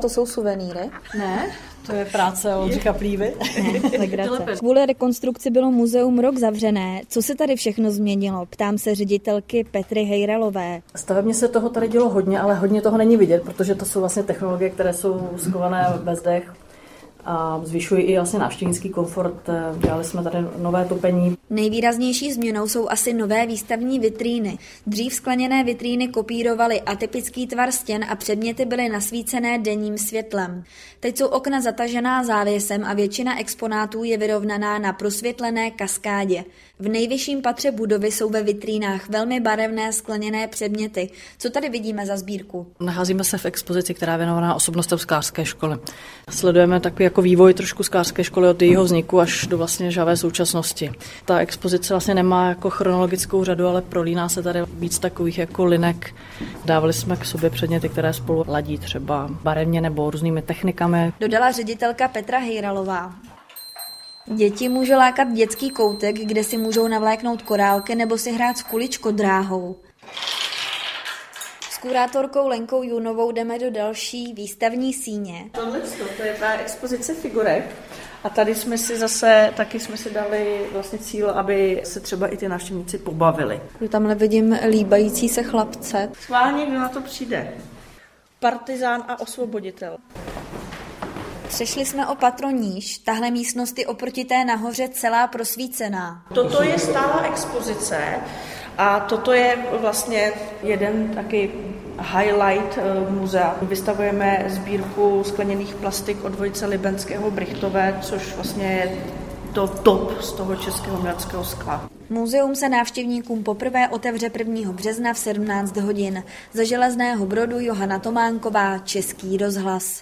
To jsou suvenýry? Ne, to je práce Oldřicha Plívy. Kvůli rekonstrukci bylo muzeum rok zavřené. Co se tady všechno změnilo? Ptám se ředitelky Petry Hejralové. Stavebně se toho tady dělo hodně, ale hodně toho není vidět, protože to jsou vlastně technologie, které jsou skované ve zdech a zvyšují i vlastně návštěvnický komfort. Dělali jsme tady nové topení. Nejvýraznější změnou jsou asi nové výstavní vitríny. Dřív skleněné vitríny kopírovaly atypický tvar stěn a předměty byly nasvícené denním světlem. Teď jsou okna zatažená závěsem a většina exponátů je vyrovnaná na prosvětlené kaskádě. V nejvyšším patře budovy jsou ve vitrínách velmi barevné skleněné předměty. Co tady vidíme za sbírku? Nacházíme se v expozici, která je věnovaná osobnostem sklářské školy. Sledujeme takový jako vývoj trošku sklářské školy od jejího vzniku až do vlastně žavé současnosti. Ta expozice vlastně nemá jako chronologickou řadu, ale prolíná se tady víc takových jako linek. Dávali jsme k sobě předměty, které spolu ladí třeba barevně nebo různými technikami. Dodala ředitelka Petra Hejralová. Děti může lákat dětský koutek, kde si můžou navléknout korálky nebo si hrát s kuličko dráhou. Kurátorkou Lenkou Junovou jdeme do další výstavní síně. Tohle to je právě expozice figurek. A tady jsme si zase, taky jsme si dali vlastně cíl, aby se třeba i ty návštěvníci pobavili. Tamhle vidím líbající se chlapce. Schválně, kdo na to přijde. Partizán a osvoboditel. Přešli jsme o patro níž, tahle místnost je oproti té nahoře celá prosvícená. Toto je stála expozice a toto je vlastně jeden taky highlight eh, muzea. Vystavujeme sbírku skleněných plastik od dvojice Libenského Brichtové, což vlastně je to top z toho českého uměleckého skla. Muzeum se návštěvníkům poprvé otevře 1. března v 17 hodin. Za železného brodu Johana Tománková, Český rozhlas.